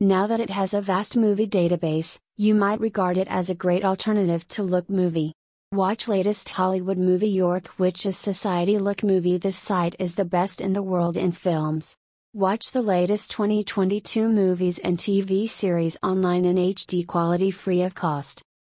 Now that it has a vast movie database, you might regard it as a great alternative to Look Movie. Watch latest Hollywood movie York Witches Society Look Movie This site is the best in the world in films. Watch the latest 2022 movies and TV series online in HD quality free of cost.